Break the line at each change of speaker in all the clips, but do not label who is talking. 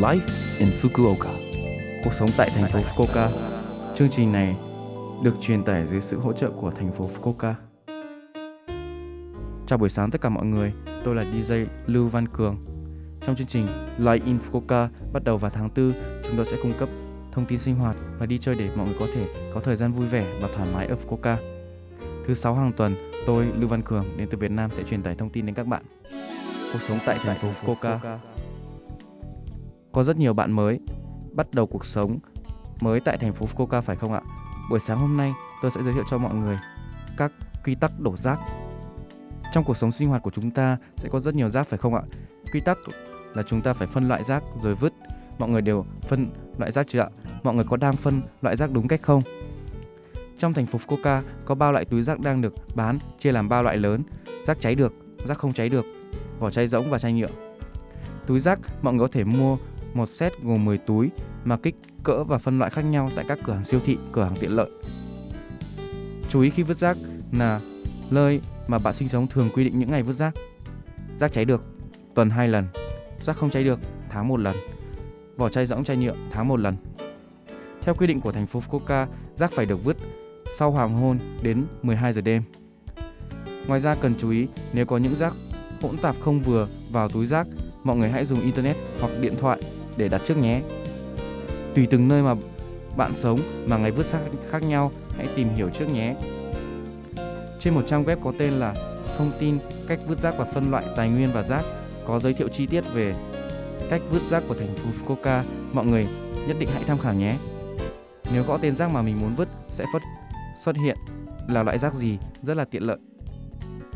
Life in Fukuoka.
Cuộc sống tại thành phố Fukuoka. Chương trình này được truyền tải dưới sự hỗ trợ của thành phố Fukuoka. Chào buổi sáng tất cả mọi người, tôi là DJ Lưu Văn Cường. Trong chương trình Live in Fukuoka bắt đầu vào tháng 4, chúng tôi sẽ cung cấp thông tin sinh hoạt và đi chơi để mọi người có thể có thời gian vui vẻ và thoải mái ở Fukuoka. Thứ sáu hàng tuần, tôi Lưu Văn Cường đến từ Việt Nam sẽ truyền tải thông tin đến các bạn. Cuộc sống tại thành phố Fukuoka. Có rất nhiều bạn mới bắt đầu cuộc sống mới tại thành phố Fukuoka phải không ạ? Buổi sáng hôm nay tôi sẽ giới thiệu cho mọi người các quy tắc đổ rác. Trong cuộc sống sinh hoạt của chúng ta sẽ có rất nhiều rác phải không ạ? Quy tắc là chúng ta phải phân loại rác rồi vứt. Mọi người đều phân loại rác chưa ạ? Mọi người có đang phân loại rác đúng cách không? Trong thành phố Fukuoka có ba loại túi rác đang được bán chia làm ba loại lớn: rác cháy được, rác không cháy được, vỏ chai rỗng và chai nhựa. Túi rác mọi người có thể mua một set gồm 10 túi mà kích cỡ và phân loại khác nhau tại các cửa hàng siêu thị, cửa hàng tiện lợi. Chú ý khi vứt rác là nơi mà bạn sinh sống thường quy định những ngày vứt rác. Rác cháy được tuần 2 lần, rác không cháy được tháng một lần, vỏ chai rỗng chai nhựa tháng một lần. Theo quy định của thành phố Fukuoka, rác phải được vứt sau hoàng hôn đến 12 giờ đêm. Ngoài ra cần chú ý nếu có những rác hỗn tạp không vừa vào túi rác, mọi người hãy dùng internet hoặc điện thoại để đặt trước nhé. Tùy từng nơi mà bạn sống mà ngày vứt rác khác nhau, hãy tìm hiểu trước nhé. Trên một trang web có tên là thông tin cách vứt rác và phân loại tài nguyên và rác có giới thiệu chi tiết về cách vứt rác của thành phố Fukuoka, mọi người nhất định hãy tham khảo nhé. Nếu gõ tên rác mà mình muốn vứt sẽ phất xuất hiện là loại rác gì rất là tiện lợi.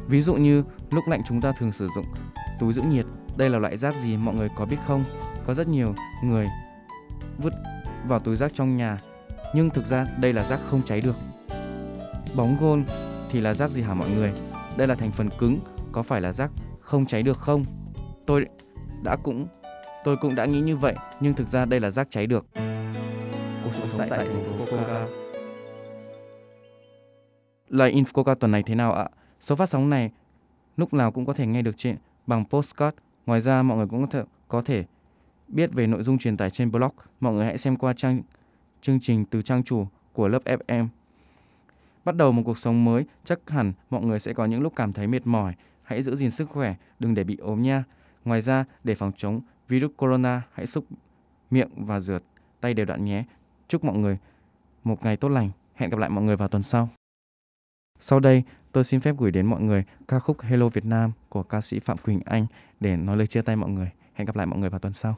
Ví dụ như lúc lạnh chúng ta thường sử dụng túi giữ nhiệt, đây là loại rác gì mọi người có biết không? Có rất nhiều người vứt vào túi rác trong nhà, nhưng thực ra đây là rác không cháy được. Bóng gôn thì là rác gì hả mọi người? Đây là thành phần cứng, có phải là rác không cháy được không? Tôi đã cũng tôi cũng đã nghĩ như vậy, nhưng thực ra đây là rác cháy được. Cuộc sống tại thành phố Fukuoka. Lời Infoca tuần này thế nào ạ? Số phát sóng này lúc nào cũng có thể nghe được trên bằng postcard. Ngoài ra mọi người cũng có thể, có thể biết về nội dung truyền tải trên blog. Mọi người hãy xem qua trang chương trình từ trang chủ của lớp FM. Bắt đầu một cuộc sống mới, chắc hẳn mọi người sẽ có những lúc cảm thấy mệt mỏi. Hãy giữ gìn sức khỏe, đừng để bị ốm nha. Ngoài ra, để phòng chống virus corona, hãy xúc miệng và rửa tay đều đặn nhé. Chúc mọi người một ngày tốt lành. Hẹn gặp lại mọi người vào tuần sau. Sau đây, tôi xin phép gửi đến mọi người ca khúc Hello Việt Nam của ca sĩ Phạm Quỳnh Anh để nói lời chia tay mọi người. Hẹn gặp lại mọi người vào tuần sau.